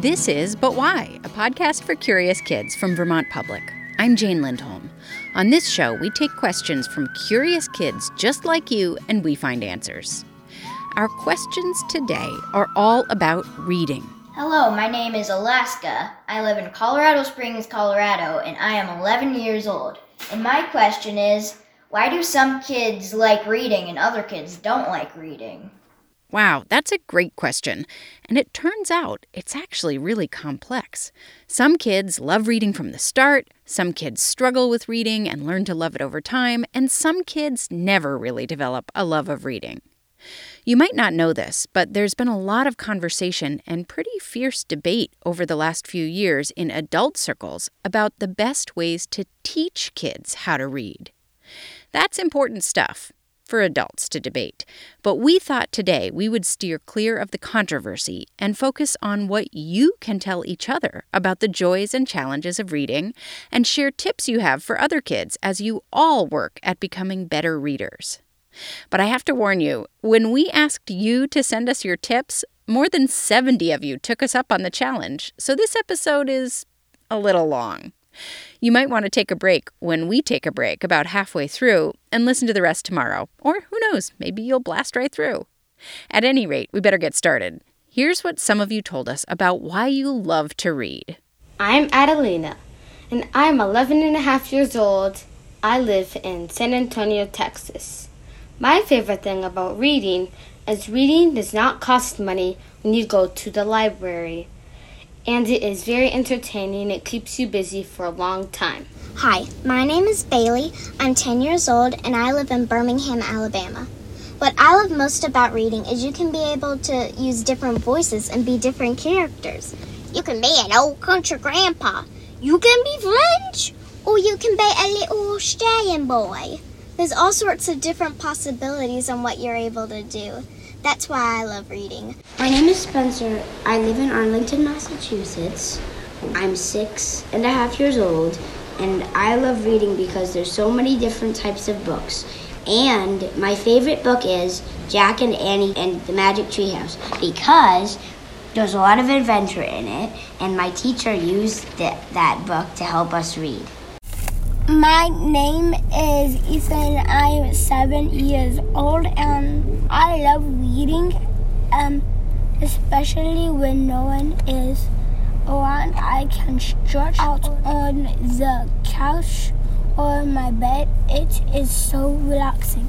This is But Why, a podcast for curious kids from Vermont Public. I'm Jane Lindholm. On this show, we take questions from curious kids just like you and we find answers. Our questions today are all about reading. Hello, my name is Alaska. I live in Colorado Springs, Colorado, and I am 11 years old. And my question is why do some kids like reading and other kids don't like reading? Wow, that's a great question. And it turns out it's actually really complex. Some kids love reading from the start, some kids struggle with reading and learn to love it over time, and some kids never really develop a love of reading. You might not know this, but there's been a lot of conversation and pretty fierce debate over the last few years in adult circles about the best ways to teach kids how to read. That's important stuff, for adults to debate. But we thought today we would steer clear of the controversy and focus on what you can tell each other about the joys and challenges of reading and share tips you have for other kids as you all work at becoming better readers. But I have to warn you, when we asked you to send us your tips, more than 70 of you took us up on the challenge, so this episode is a little long. You might want to take a break when we take a break about halfway through and listen to the rest tomorrow. Or who knows, maybe you'll blast right through. At any rate, we better get started. Here's what some of you told us about why you love to read. I'm Adelina, and I'm 11 and a half years old. I live in San Antonio, Texas. My favorite thing about reading is reading does not cost money when you go to the library and it is very entertaining. It keeps you busy for a long time. Hi, my name is Bailey. I'm 10 years old and I live in Birmingham, Alabama. What I love most about reading is you can be able to use different voices and be different characters. You can be an old country grandpa, you can be French, or you can be a little Australian boy. There's all sorts of different possibilities on what you're able to do. That's why I love reading. My name is Spencer. I live in Arlington, Massachusetts. I'm six and a half years old, and I love reading because there's so many different types of books. And my favorite book is Jack and Annie and the Magic Treehouse because there's a lot of adventure in it, and my teacher used the, that book to help us read. My name is Ethan. I'm seven years old and I love reading, um, especially when no one is around. I can stretch out on the couch or my bed. It is so relaxing.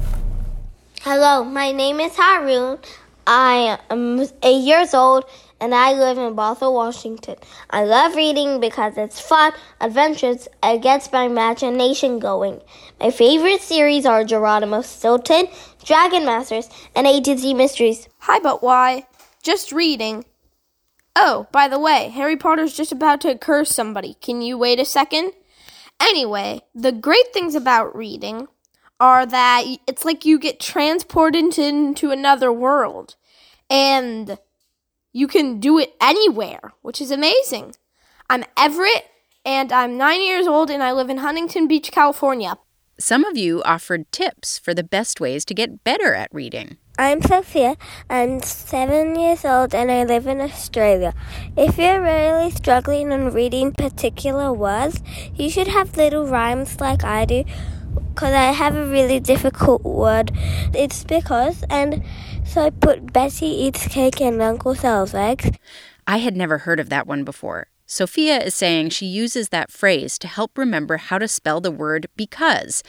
Hello, my name is Haroon. I am eight years old and I live in Bothell, Washington. I love reading because it's fun, adventurous, and gets my imagination going. My favorite series are Geronimo Stilton, Dragon Masters, and A to Z Mysteries. Hi, but why? Just reading. Oh, by the way, Harry Potter's just about to curse somebody. Can you wait a second? Anyway, the great things about reading are that it's like you get transported into another world. And you can do it anywhere, which is amazing. I'm Everett, and I'm nine years old, and I live in Huntington Beach, California. Some of you offered tips for the best ways to get better at reading. I'm Sophia. I'm seven years old and I live in Australia. If you're really struggling on reading particular words, you should have little rhymes like I do because I have a really difficult word. It's because, and so I put Bessie eats cake and Uncle sells eggs. I had never heard of that one before. Sophia is saying she uses that phrase to help remember how to spell the word because,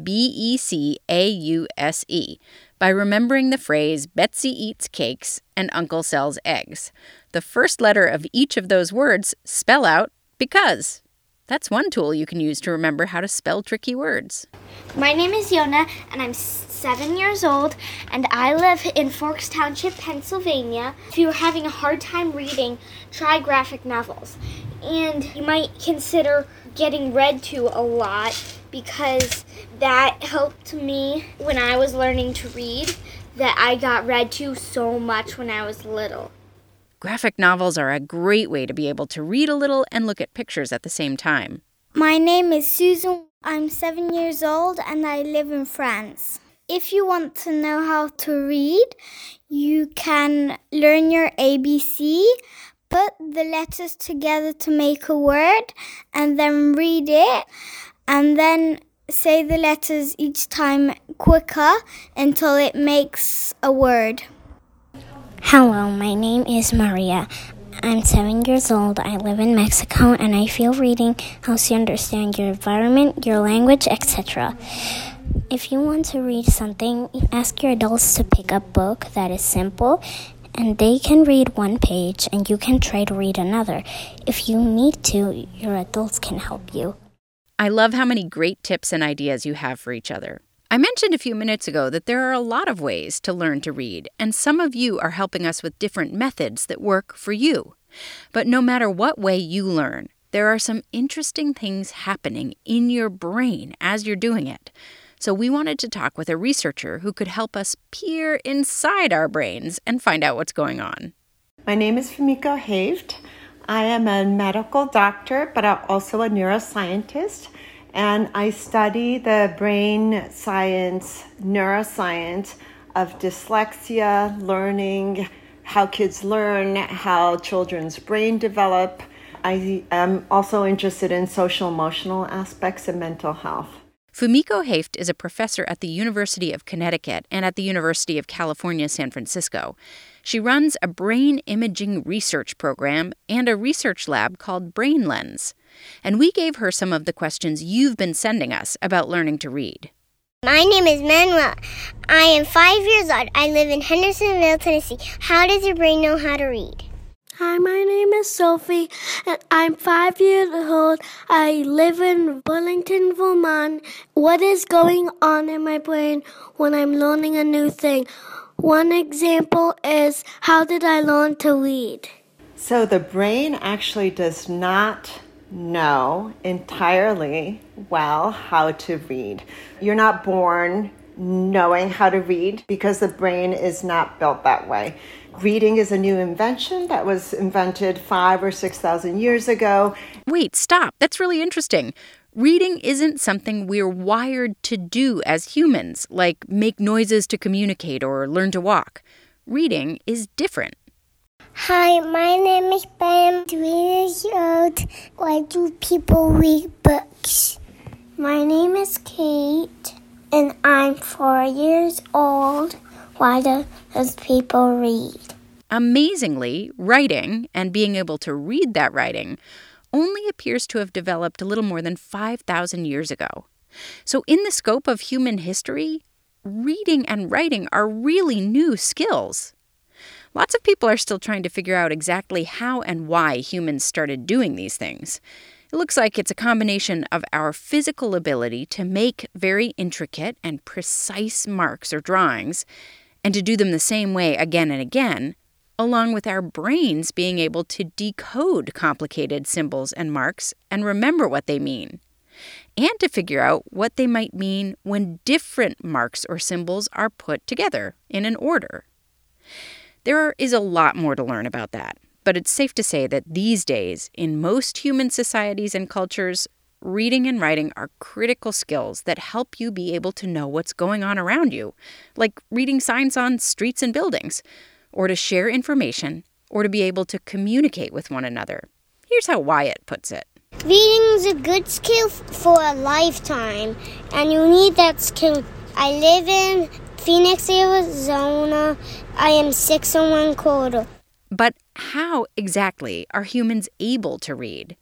B E C A U S E, by remembering the phrase Betsy eats cakes and Uncle sells eggs. The first letter of each of those words spell out because. That's one tool you can use to remember how to spell tricky words. My name is Yona, and I'm seven years old, and I live in Forks Township, Pennsylvania. If you're having a hard time reading, try graphic novels. And you might consider getting read to a lot because that helped me when I was learning to read, that I got read to so much when I was little. Graphic novels are a great way to be able to read a little and look at pictures at the same time. My name is Susan. I'm seven years old and I live in France. If you want to know how to read, you can learn your ABC, put the letters together to make a word, and then read it, and then say the letters each time quicker until it makes a word. Hello, my name is Maria. I'm seven years old. I live in Mexico and I feel reading helps you understand your environment, your language, etc. If you want to read something, ask your adults to pick a book that is simple and they can read one page and you can try to read another. If you need to, your adults can help you. I love how many great tips and ideas you have for each other. I mentioned a few minutes ago that there are a lot of ways to learn to read, and some of you are helping us with different methods that work for you. But no matter what way you learn, there are some interesting things happening in your brain as you're doing it. So we wanted to talk with a researcher who could help us peer inside our brains and find out what's going on. My name is Fumiko Hoeft. I am a medical doctor, but I'm also a neuroscientist and I study the brain science, neuroscience of dyslexia, learning, how kids learn, how children's brain develop. I am also interested in social emotional aspects of mental health. Fumiko Hoeft is a professor at the University of Connecticut and at the University of California, San Francisco. She runs a brain imaging research program and a research lab called BrainLENS. And we gave her some of the questions you've been sending us about learning to read. My name is Manuel. I am five years old. I live in Hendersonville, Tennessee. How does your brain know how to read? Hi, my name is Sophie, and I'm five years old. I live in Burlington, Vermont. What is going on in my brain when I'm learning a new thing? One example is how did I learn to read? So, the brain actually does not know entirely well how to read. You're not born knowing how to read because the brain is not built that way. Reading is a new invention that was invented five or six thousand years ago. Wait, stop. That's really interesting. Reading isn't something we're wired to do as humans, like make noises to communicate or learn to walk. Reading is different. Hi, my name is Ben, three years old. Why do people read books? My name is Kate, and I'm four years old. Why do people read? Amazingly, writing and being able to read that writing only appears to have developed a little more than 5,000 years ago. So, in the scope of human history, reading and writing are really new skills. Lots of people are still trying to figure out exactly how and why humans started doing these things. It looks like it's a combination of our physical ability to make very intricate and precise marks or drawings, and to do them the same way again and again, along with our brains being able to decode complicated symbols and marks and remember what they mean, and to figure out what they might mean when different marks or symbols are put together in an order. There is a lot more to learn about that, but it's safe to say that these days, in most human societies and cultures, reading and writing are critical skills that help you be able to know what's going on around you, like reading signs on streets and buildings, or to share information, or to be able to communicate with one another. Here's how Wyatt puts it. Reading is a good skill for a lifetime, and you need that skill. I live in Phoenix, Arizona. I am six and one quarter. But how exactly are humans able to read?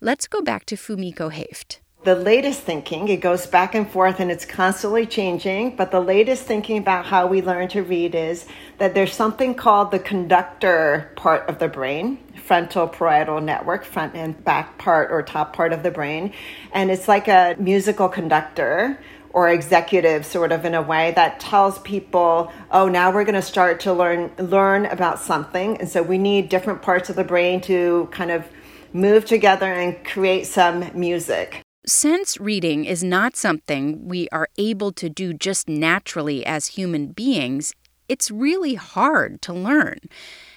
Let's go back to Fumiko Hoeft. The latest thinking, it goes back and forth and it's constantly changing, but the latest thinking about how we learn to read is that there's something called the conductor part of the brain, frontal parietal network, front and back part or top part of the brain. And it's like a musical conductor or executive sort of in a way that tells people oh now we're going to start to learn learn about something and so we need different parts of the brain to kind of move together and create some music since reading is not something we are able to do just naturally as human beings, it's really hard to learn.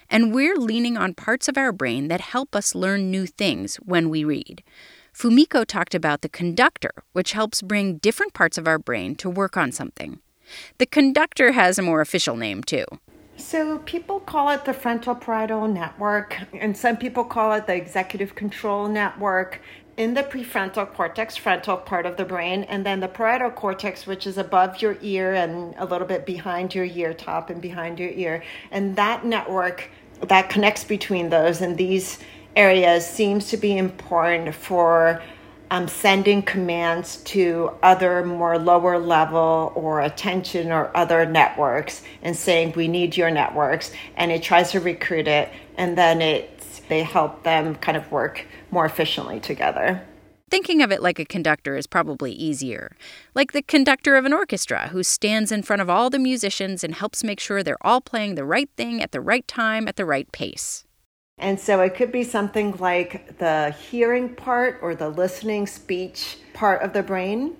And we're leaning on parts of our brain that help us learn new things when we read. Fumiko talked about the conductor, which helps bring different parts of our brain to work on something. The conductor has a more official name, too. So, people call it the frontal parietal network, and some people call it the executive control network in the prefrontal cortex, frontal part of the brain, and then the parietal cortex, which is above your ear and a little bit behind your ear, top and behind your ear. And that network that connects between those and these areas seems to be important for um, sending commands to other more lower level or attention or other networks and saying we need your networks and it tries to recruit it and then it they help them kind of work more efficiently together. Thinking of it like a conductor is probably easier. Like the conductor of an orchestra who stands in front of all the musicians and helps make sure they're all playing the right thing at the right time at the right pace. And so it could be something like the hearing part or the listening speech part of the brain,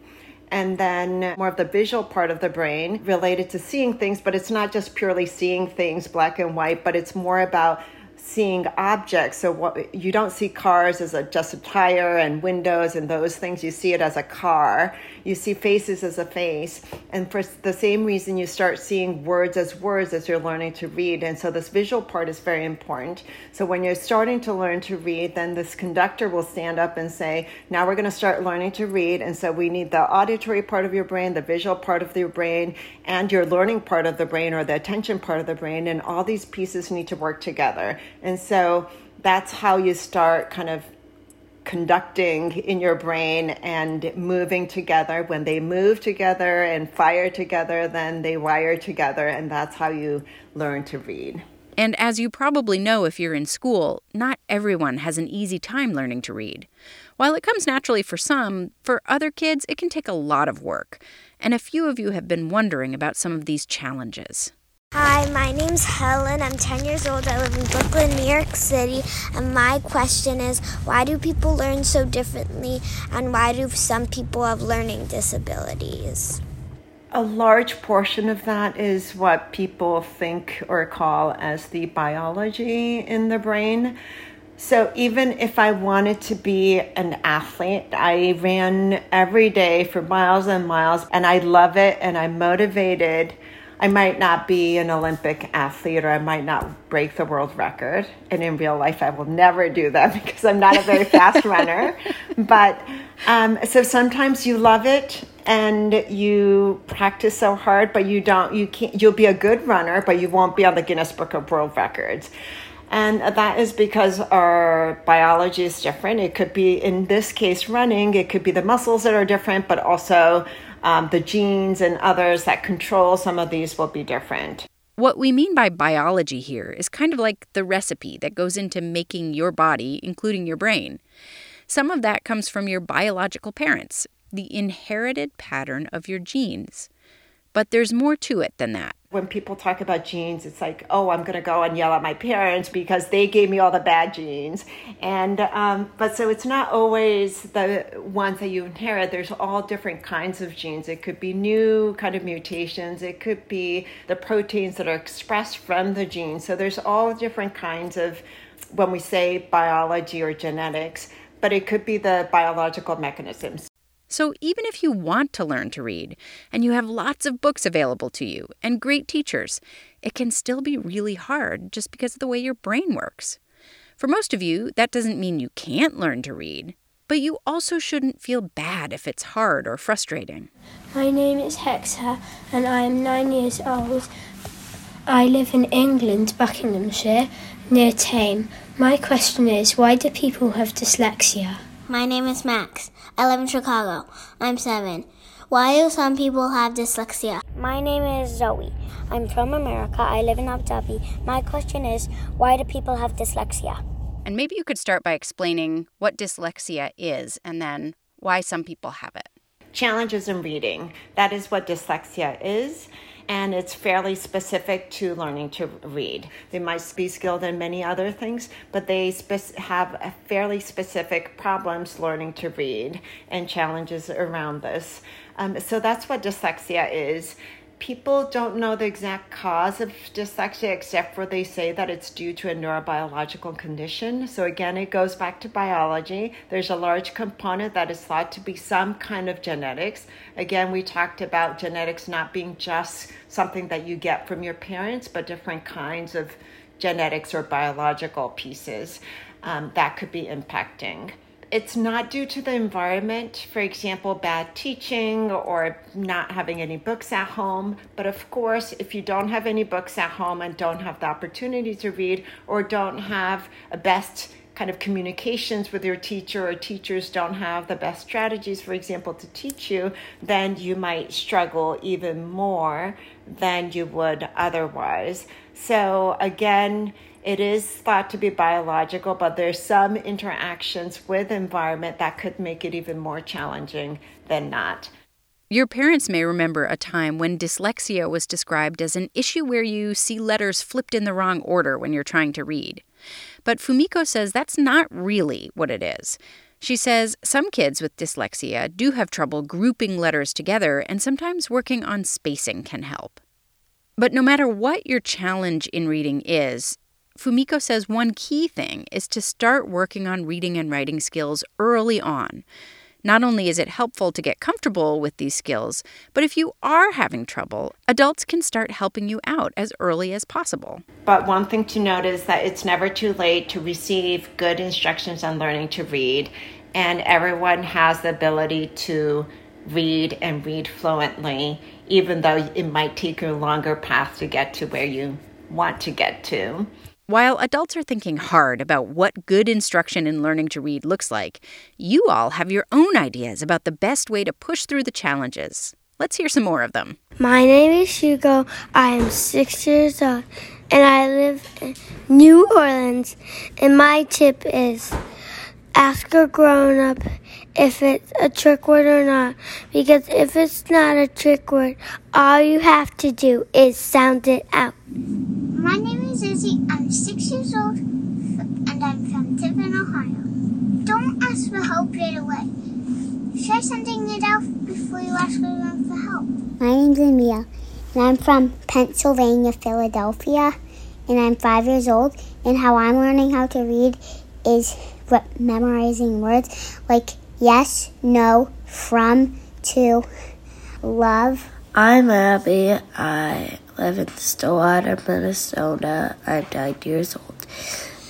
and then more of the visual part of the brain related to seeing things, but it's not just purely seeing things black and white, but it's more about seeing objects. So what you don't see cars as a, just a tire and windows and those things. You see it as a car. You see faces as a face. And for the same reason, you start seeing words as words as you're learning to read. And so this visual part is very important. So when you're starting to learn to read, then this conductor will stand up and say, now we're going to start learning to read. And so we need the auditory part of your brain, the visual part of your brain, and your learning part of the brain or the attention part of the brain. And all these pieces need to work together. And so that's how you start kind of conducting in your brain and moving together. When they move together and fire together, then they wire together, and that's how you learn to read. And as you probably know if you're in school, not everyone has an easy time learning to read. While it comes naturally for some, for other kids, it can take a lot of work. And a few of you have been wondering about some of these challenges. Hi, my name's Helen. I'm 10 years old. I live in Brooklyn, New York City. And my question is why do people learn so differently? And why do some people have learning disabilities? A large portion of that is what people think or call as the biology in the brain. So even if I wanted to be an athlete, I ran every day for miles and miles, and I love it and I'm motivated I might not be an Olympic athlete or I might not break the world record. And in real life, I will never do that because I'm not a very fast runner. But um, so sometimes you love it and you practice so hard, but you don't, you can't, you'll be a good runner, but you won't be on the Guinness Book of World Records. And that is because our biology is different. It could be, in this case, running, it could be the muscles that are different, but also um, the genes and others that control some of these will be different. What we mean by biology here is kind of like the recipe that goes into making your body, including your brain. Some of that comes from your biological parents, the inherited pattern of your genes. But there's more to it than that when people talk about genes, it's like, oh, I'm going to go and yell at my parents because they gave me all the bad genes. And, um, but so it's not always the ones that you inherit. There's all different kinds of genes. It could be new kind of mutations. It could be the proteins that are expressed from the genes. So there's all different kinds of, when we say biology or genetics, but it could be the biological mechanisms. So, even if you want to learn to read and you have lots of books available to you and great teachers, it can still be really hard just because of the way your brain works. For most of you, that doesn't mean you can't learn to read, but you also shouldn't feel bad if it's hard or frustrating. My name is Hexa and I am nine years old. I live in England, Buckinghamshire, near Thame. My question is why do people have dyslexia? My name is Max. I live in Chicago. I'm seven. Why do some people have dyslexia? My name is Zoe. I'm from America. I live in Abu Dhabi. My question is why do people have dyslexia? And maybe you could start by explaining what dyslexia is and then why some people have it. Challenges in reading. That is what dyslexia is and it's fairly specific to learning to read. They might be skilled in many other things, but they have fairly specific problems learning to read and challenges around this. Um, so that's what dyslexia is people don't know the exact cause of dyslexia except for they say that it's due to a neurobiological condition. So again, it goes back to biology. There's a large component that is thought to be some kind of genetics. Again, we talked about genetics not being just something that you get from your parents, but different kinds of genetics or biological pieces um, that could be impacting it's not due to the environment, for example, bad teaching or not having any books at home. But of course, if you don't have any books at home and don't have the opportunity to read or don't have a best kind of communications with your teacher or teachers don't have the best strategies, for example, to teach you, then you might struggle even more than you would otherwise. So, again, it is thought to be biological, but there's some interactions with environment that could make it even more challenging than not. Your parents may remember a time when dyslexia was described as an issue where you see letters flipped in the wrong order when you're trying to read. But Fumiko says that's not really what it is. She says some kids with dyslexia do have trouble grouping letters together, and sometimes working on spacing can help. But no matter what your challenge in reading is, Fumiko says one key thing is to start working on reading and writing skills early on. Not only is it helpful to get comfortable with these skills, but if you are having trouble, adults can start helping you out as early as possible. But one thing to note is that it's never too late to receive good instructions on learning to read, and everyone has the ability to read and read fluently, even though it might take a longer path to get to where you want to get to. While adults are thinking hard about what good instruction in learning to read looks like, you all have your own ideas about the best way to push through the challenges. Let's hear some more of them. My name is Hugo. I am six years old and I live in New Orleans. And my tip is ask a grown up if it's a trick word or not. Because if it's not a trick word, all you have to do is sound it out. My name is I'm six years old and I'm from Tiffin, Ohio. Don't ask for help right away. Try sending it out before you ask anyone for help. My name's Emil and I'm from Pennsylvania, Philadelphia, and I'm five years old. And how I'm learning how to read is memorizing words like yes, no, from, to, love. I'm Abby. I live in Stillwater, Minnesota. I'm nine years old.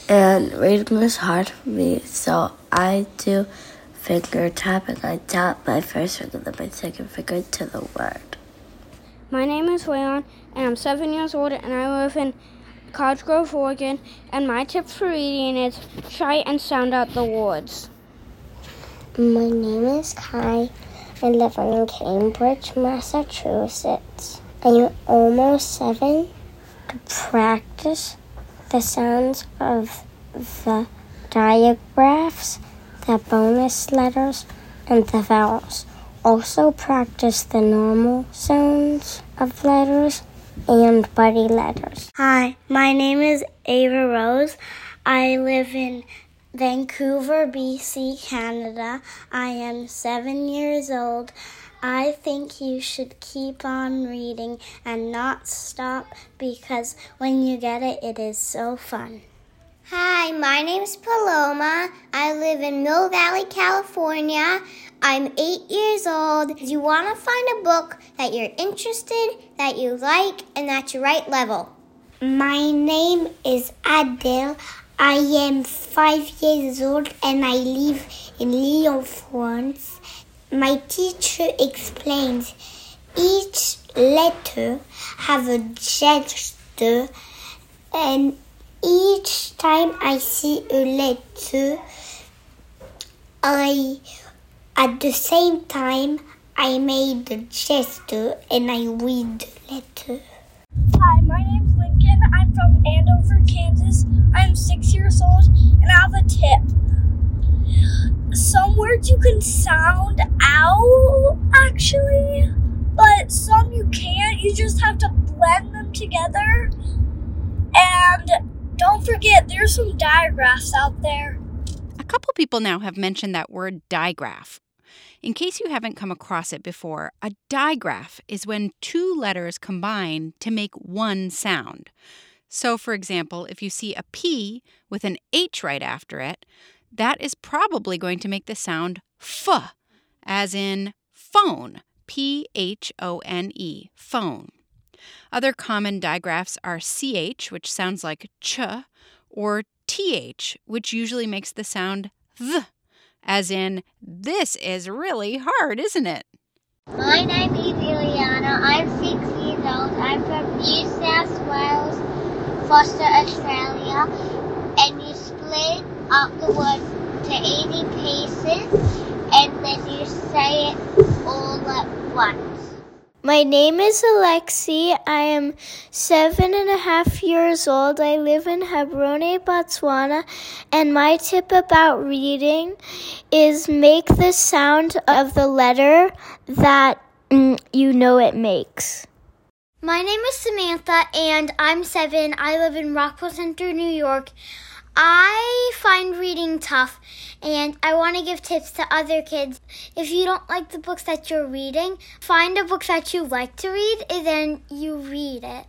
And reading is hard for me, so I do finger tapping. I tap my first finger, then my second finger to the word. My name is Leon, and I'm seven years old, and I live in Cottage Grove, Oregon. And my tip for reading is try and sound out the words. My name is Kai. I live in Cambridge, Massachusetts. I'm almost seven to practice the sounds of the diagraphs, the bonus letters, and the vowels. Also practice the normal sounds of letters and buddy letters. Hi, my name is Ava Rose. I live in Vancouver, BC, Canada. I am seven years old. I think you should keep on reading and not stop because when you get it, it is so fun. Hi, my name is Paloma. I live in Mill Valley, California. I'm eight years old. Do you want to find a book that you're interested, that you like, and that's your right level. My name is Adele. I am five years old and I live in Lyon, France. My teacher explains each letter have a gesture and each time I see a letter I At the same time, I made the gesture and I read the letter. Hi, my name's Lincoln. I'm from Andover, Kansas. I'm six years old and I have a tip. Some words you can sound out actually, but some you can't. You just have to blend them together. And don't forget, there's some digraphs out there. A couple people now have mentioned that word digraph. In case you haven't come across it before, a digraph is when two letters combine to make one sound. So, for example, if you see a P with an H right after it, that is probably going to make the sound F, as in phone, P H O N E, phone. Other common digraphs are CH, which sounds like ch, or TH, which usually makes the sound th, as in, this is really hard, isn't it? My name is Ileana. I'm six years old. I'm from New South Wales, Foster, Australia. And you split up the word to 80 pieces and then you say it all at once. My name is Alexi. I am seven and a half years old. I live in Gaborone, Botswana. And my tip about reading is make the sound of the letter that mm, you know it makes. My name is Samantha, and I'm seven. I live in Rockville Centre, New York. I find reading tough and I want to give tips to other kids. If you don't like the books that you're reading, find a book that you like to read and then you read it.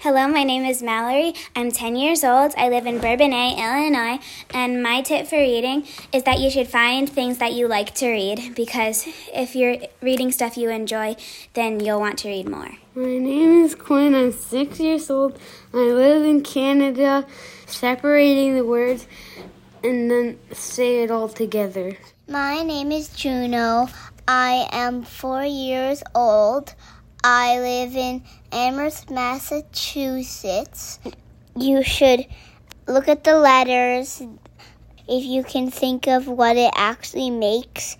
Hello, my name is Mallory. I'm 10 years old. I live in Bourbonnais, Illinois. And my tip for reading is that you should find things that you like to read because if you're reading stuff you enjoy, then you'll want to read more. My name is Quinn. I'm six years old. I live in Canada. Separating the words and then say it all together. My name is Juno. I am four years old. I live in Amherst, Massachusetts. You should look at the letters if you can think of what it actually makes,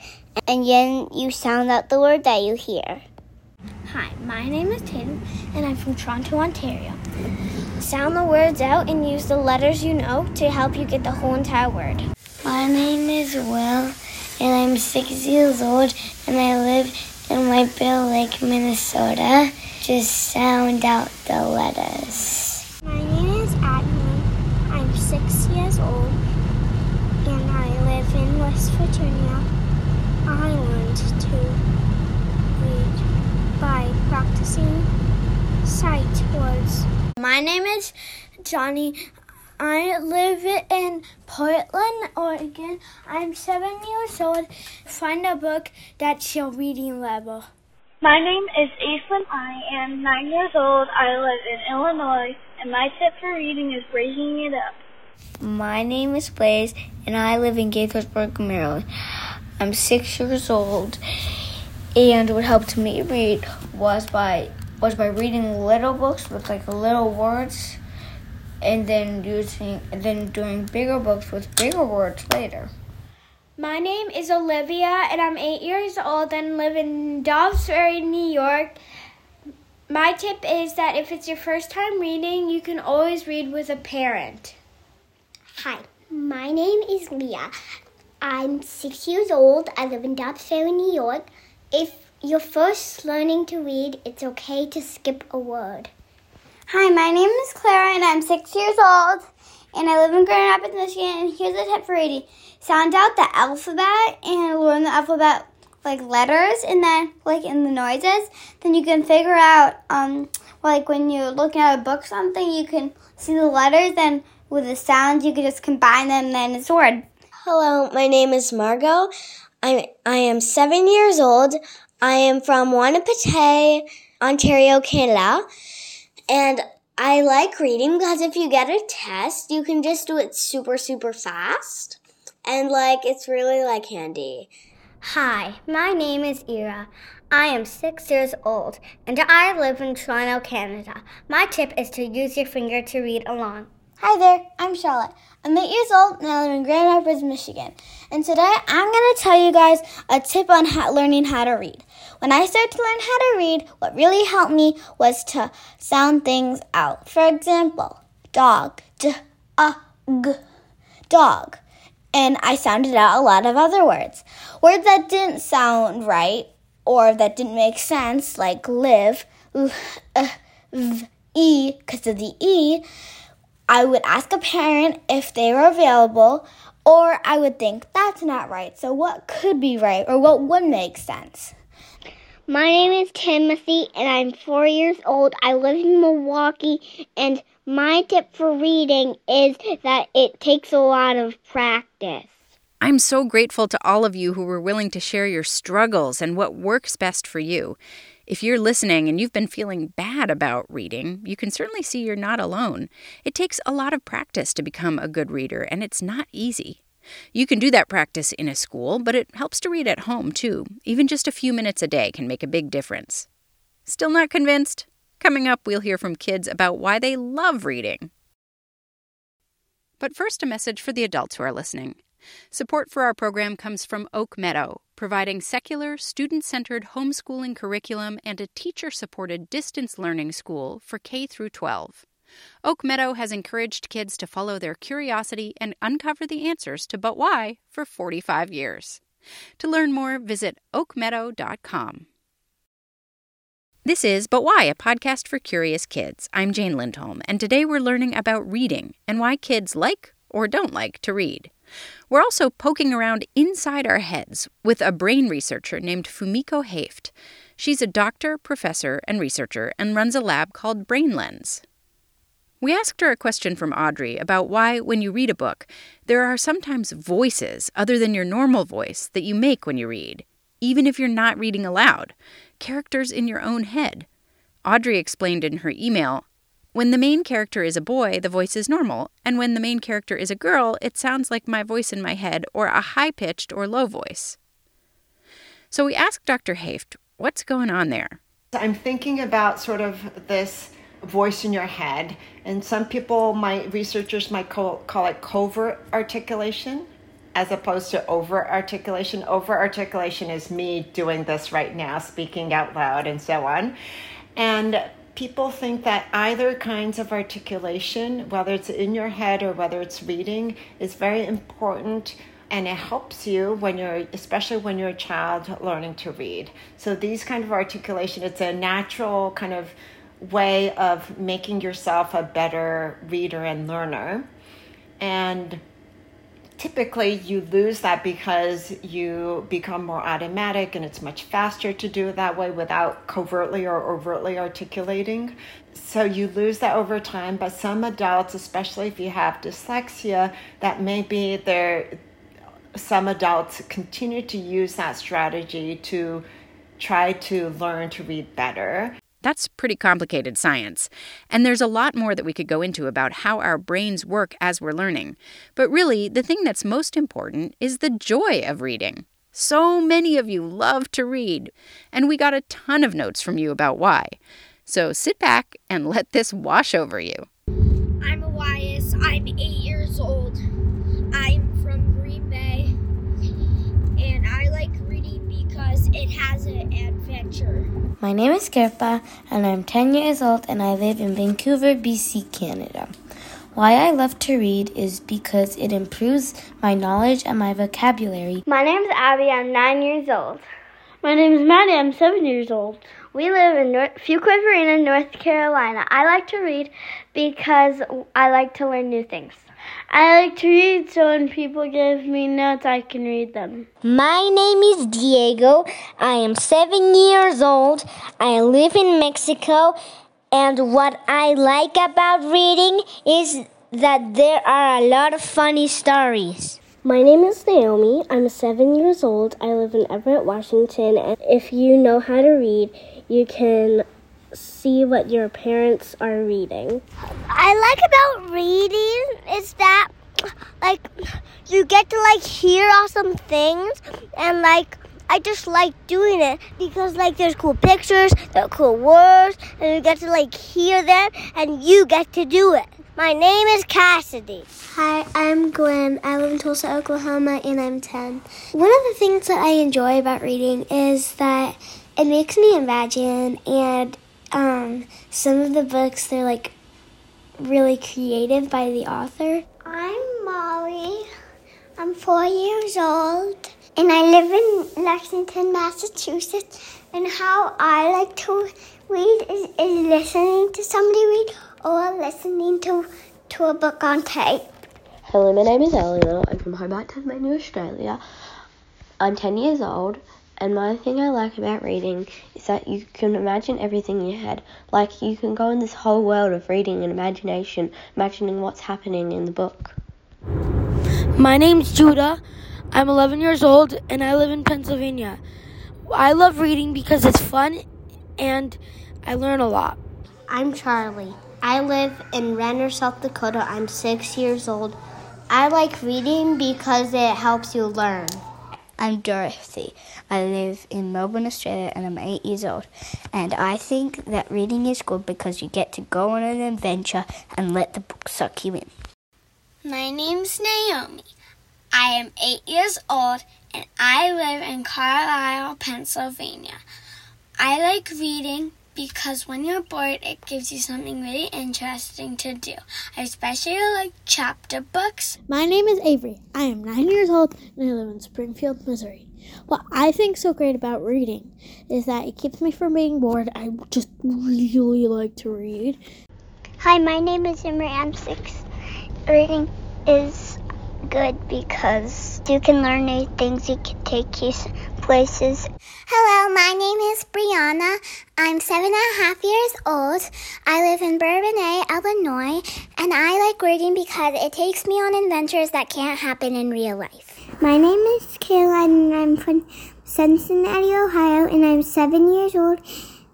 and then you sound out the word that you hear. Hi, my name is Tatum, and I'm from Toronto, Ontario. Sound the words out and use the letters you know to help you get the whole entire word. My name is Will, and I'm six years old, and I live in White Bear Lake, Minnesota. Just sound out the letters. My name is Agnes. I'm six years old, and I live in West Virginia. I learned to read by practicing sight words. My name is Johnny. I live in Portland, Oregon. I'm seven years old. Find a book that's your reading level. My name is Ethan. I am nine years old. I live in Illinois, and my tip for reading is breaking it up. My name is Blaze, and I live in Gaithersburg, Maryland. I'm six years old, and what helped me read was by was by reading little books with like little words and then using and then doing bigger books with bigger words later. My name is Olivia and I'm 8 years old and live in Dobbs Ferry, New York. My tip is that if it's your first time reading, you can always read with a parent. Hi, my name is Leah. I'm 6 years old. I live in Dobbs Ferry, New York. If you're first learning to read, it's okay to skip a word. Hi, my name is Clara and I'm six years old and I live in Grand Rapids, Michigan. And here's a tip for reading sound out the alphabet and learn the alphabet like letters and then like in the noises. Then you can figure out, um, like when you're looking at a book something, you can see the letters and with the sounds you can just combine them and then it's a word. Hello, my name is Margot. I'm I am seven years old. I am from Wahnapitae, Ontario, Canada. And I like reading because if you get a test, you can just do it super, super fast. And like, it's really like handy. Hi, my name is Ira. I am six years old and I live in Toronto, Canada. My tip is to use your finger to read along. Hi there, I'm Charlotte. I'm 8 years old and I live in Grand Rapids, Michigan. And today I'm going to tell you guys a tip on how, learning how to read. When I started to learn how to read, what really helped me was to sound things out. For example, dog, d, a, g, dog. And I sounded out a lot of other words. Words that didn't sound right or that didn't make sense, like live, uh, v, e, because of the e, I would ask a parent if they were available, or I would think that's not right. So, what could be right, or what would make sense? My name is Timothy, and I'm four years old. I live in Milwaukee, and my tip for reading is that it takes a lot of practice. I'm so grateful to all of you who were willing to share your struggles and what works best for you. If you're listening and you've been feeling bad about reading, you can certainly see you're not alone. It takes a lot of practice to become a good reader, and it's not easy. You can do that practice in a school, but it helps to read at home too. Even just a few minutes a day can make a big difference. Still not convinced? Coming up, we'll hear from kids about why they love reading. But first, a message for the adults who are listening. Support for our program comes from Oak Meadow, providing secular, student centered homeschooling curriculum and a teacher supported distance learning school for K through 12. Oak Meadow has encouraged kids to follow their curiosity and uncover the answers to But Why for 45 years. To learn more, visit oakmeadow.com. This is But Why, a podcast for curious kids. I'm Jane Lindholm, and today we're learning about reading and why kids like or don't like to read. We're also poking around inside our heads with a brain researcher named Fumiko Hoeft. She's a doctor, professor, and researcher and runs a lab called BrainLENS. We asked her a question from Audrey about why, when you read a book, there are sometimes voices other than your normal voice that you make when you read, even if you're not reading aloud, characters in your own head. Audrey explained in her email when the main character is a boy, the voice is normal, and when the main character is a girl, it sounds like my voice in my head or a high pitched or low voice. So we asked Dr. Hoeft, what's going on there? I'm thinking about sort of this voice in your head, and some people, my researchers might call, call it covert articulation as opposed to over articulation. Over articulation is me doing this right now, speaking out loud, and so on. And people think that either kinds of articulation, whether it's in your head or whether it's reading, is very important and it helps you when you're especially when you're a child learning to read so these kind of articulation it's a natural kind of way of making yourself a better reader and learner and typically you lose that because you become more automatic and it's much faster to do it that way without covertly or overtly articulating. So you lose that over time, but some adults, especially if you have dyslexia, that maybe there some adults continue to use that strategy to try to learn to read better. That's pretty complicated science. And there's a lot more that we could go into about how our brains work as we're learning. But really, the thing that's most important is the joy of reading. So many of you love to read, and we got a ton of notes from you about why. So sit back and let this wash over you. I'm Elias. I'm eight My name is Kirpa, and I'm 10 years old, and I live in Vancouver, BC, Canada. Why I love to read is because it improves my knowledge and my vocabulary. My name is Abby. I'm nine years old. My name is Maddie. I'm seven years old. We live in North, Fuquay Varina, North Carolina. I like to read because I like to learn new things. I like to read, so when people give me notes, I can read them. My name is Diego. I am seven years old. I live in Mexico. And what I like about reading is that there are a lot of funny stories. My name is Naomi. I'm seven years old. I live in Everett, Washington. And if you know how to read, you can see what your parents are reading. I like about reading is that like you get to like hear awesome things and like I just like doing it because like there's cool pictures, there are cool words, and you get to like hear them and you get to do it. My name is Cassidy. Hi, I'm Gwen. I live in Tulsa, Oklahoma, and I'm 10. One of the things that I enjoy about reading is that it makes me imagine, and um, some of the books, they're like really creative by the author. I'm Molly. I'm four years old, and I live in Lexington, Massachusetts. And how I like to read is, is listening to somebody read or listening to, to a book on tape. Hello, my name is Eleanor. I'm from Hobart, Tasmania, Australia. I'm 10 years old, and my thing I like about reading is that you can imagine everything in your head. Like, you can go in this whole world of reading and imagination, imagining what's happening in the book. My name's Judah. I'm 11 years old, and I live in Pennsylvania. I love reading because it's fun and I learn a lot. I'm Charlie. I live in Renner, South Dakota. I'm six years old. I like reading because it helps you learn. I'm Dorothy. I live in Melbourne, Australia, and I'm eight years old. And I think that reading is good because you get to go on an adventure and let the book suck you in. My name's Naomi. I am eight years old and I live in Carlisle, Pennsylvania. I like reading because when you're bored, it gives you something really interesting to do. I especially like chapter books. My name is Avery. I am nine years old and I live in Springfield, Missouri. What I think so great about reading is that it keeps me from being bored. I just really like to read. Hi, my name is Emery. I'm six. Reading is good because you can learn new things. You can take you places. Hello, my name is Brianna. I'm seven and a half years old. I live in Bourbonnais, Illinois, and I like reading because it takes me on adventures that can't happen in real life. My name is Caroline, and I'm from Cincinnati, Ohio, and I'm seven years old.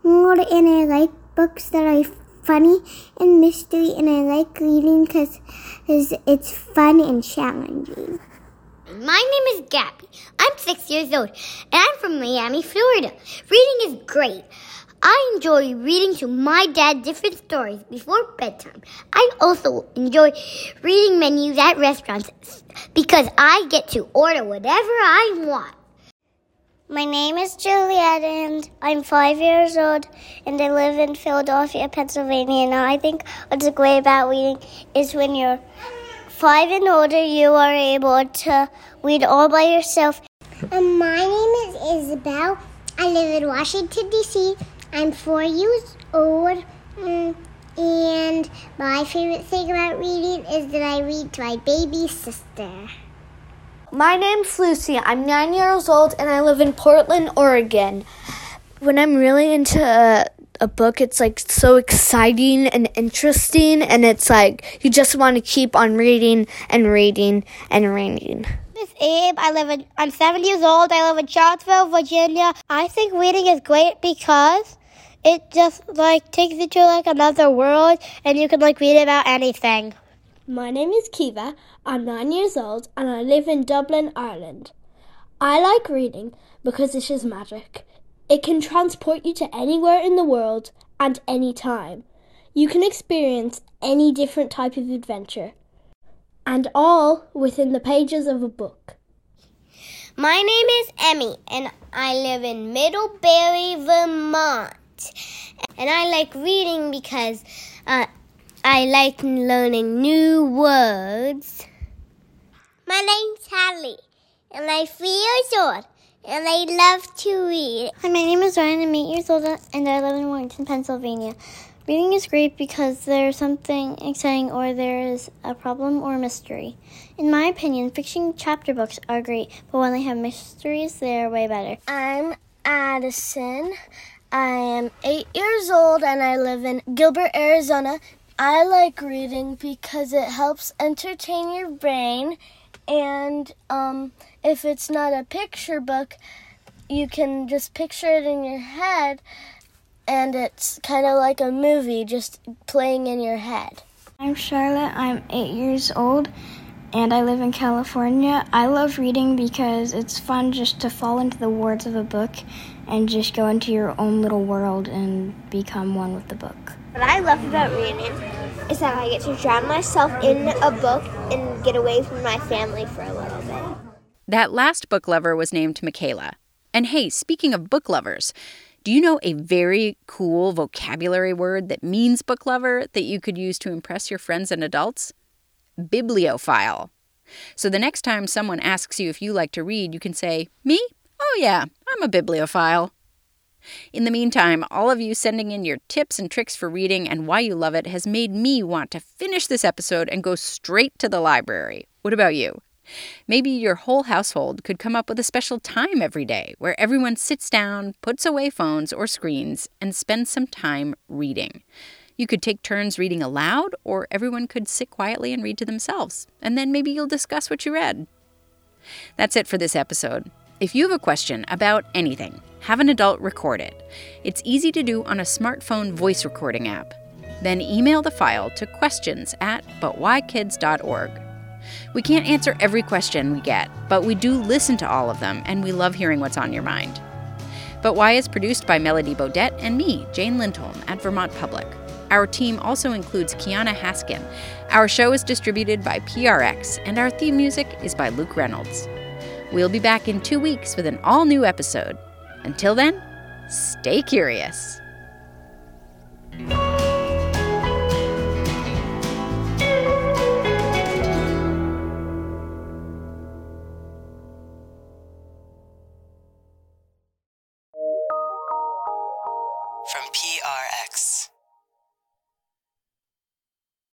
And I like books that are funny and mystery, and I like reading because it's fun and challenging. My name is Gabby. I'm six years old, and I'm from Miami, Florida. Reading is great. I enjoy reading to my dad different stories before bedtime. I also enjoy reading menus at restaurants because I get to order whatever I want. My name is Juliet, and I'm five years old, and I live in Philadelphia, Pennsylvania. Now, I think what's great about reading is when you're five and older, you are able to read all by yourself. Um, my name is Isabel. I live in Washington, D.C. I'm four years old, um, and my favorite thing about reading is that I read to my baby sister. My name's Lucy. I'm nine years old and I live in Portland, Oregon. When I'm really into a, a book, it's like so exciting and interesting, and it's like you just want to keep on reading and reading and reading. This is Abe. I live in, I'm seven years old. I live in Charlottesville, Virginia. I think reading is great because it just like takes you to like another world and you can like read about anything. My name is Kiva. I'm nine years old and I live in Dublin, Ireland. I like reading because it is magic. It can transport you to anywhere in the world and any time. You can experience any different type of adventure, and all within the pages of a book. My name is Emmy, and I live in Middlebury, Vermont. And I like reading because uh, I like learning new words. My name's Hallie, and I'm three years old, and I love to read. Hi, my name is Ryan. I'm eight years old, and I live in Warrington, Pennsylvania. Reading is great because there's something exciting or there is a problem or mystery. In my opinion, fiction chapter books are great, but when they have mysteries, they're way better. I'm Addison. I am eight years old and I live in Gilbert, Arizona. I like reading because it helps entertain your brain, and um, if it's not a picture book, you can just picture it in your head, and it's kind of like a movie just playing in your head. I'm Charlotte, I'm eight years old, and I live in California. I love reading because it's fun just to fall into the words of a book and just go into your own little world and become one with the book. What I love about reading is that I get to drown myself in a book and get away from my family for a little bit. That last book lover was named Michaela. And hey, speaking of book lovers, do you know a very cool vocabulary word that means book lover that you could use to impress your friends and adults? Bibliophile. So the next time someone asks you if you like to read, you can say, Me? Oh, yeah, I'm a bibliophile. In the meantime, all of you sending in your tips and tricks for reading and why you love it has made me want to finish this episode and go straight to the library. What about you? Maybe your whole household could come up with a special time every day where everyone sits down, puts away phones or screens, and spends some time reading. You could take turns reading aloud, or everyone could sit quietly and read to themselves, and then maybe you'll discuss what you read. That's it for this episode. If you have a question about anything, have an adult record it. It's easy to do on a smartphone voice recording app. Then email the file to questions at butwhykids.org. We can't answer every question we get, but we do listen to all of them, and we love hearing what's on your mind. But Why is produced by Melody Bodette and me, Jane Lindholm, at Vermont Public. Our team also includes Kianna Haskin. Our show is distributed by PRX, and our theme music is by Luke Reynolds. We'll be back in two weeks with an all new episode. Until then, stay curious.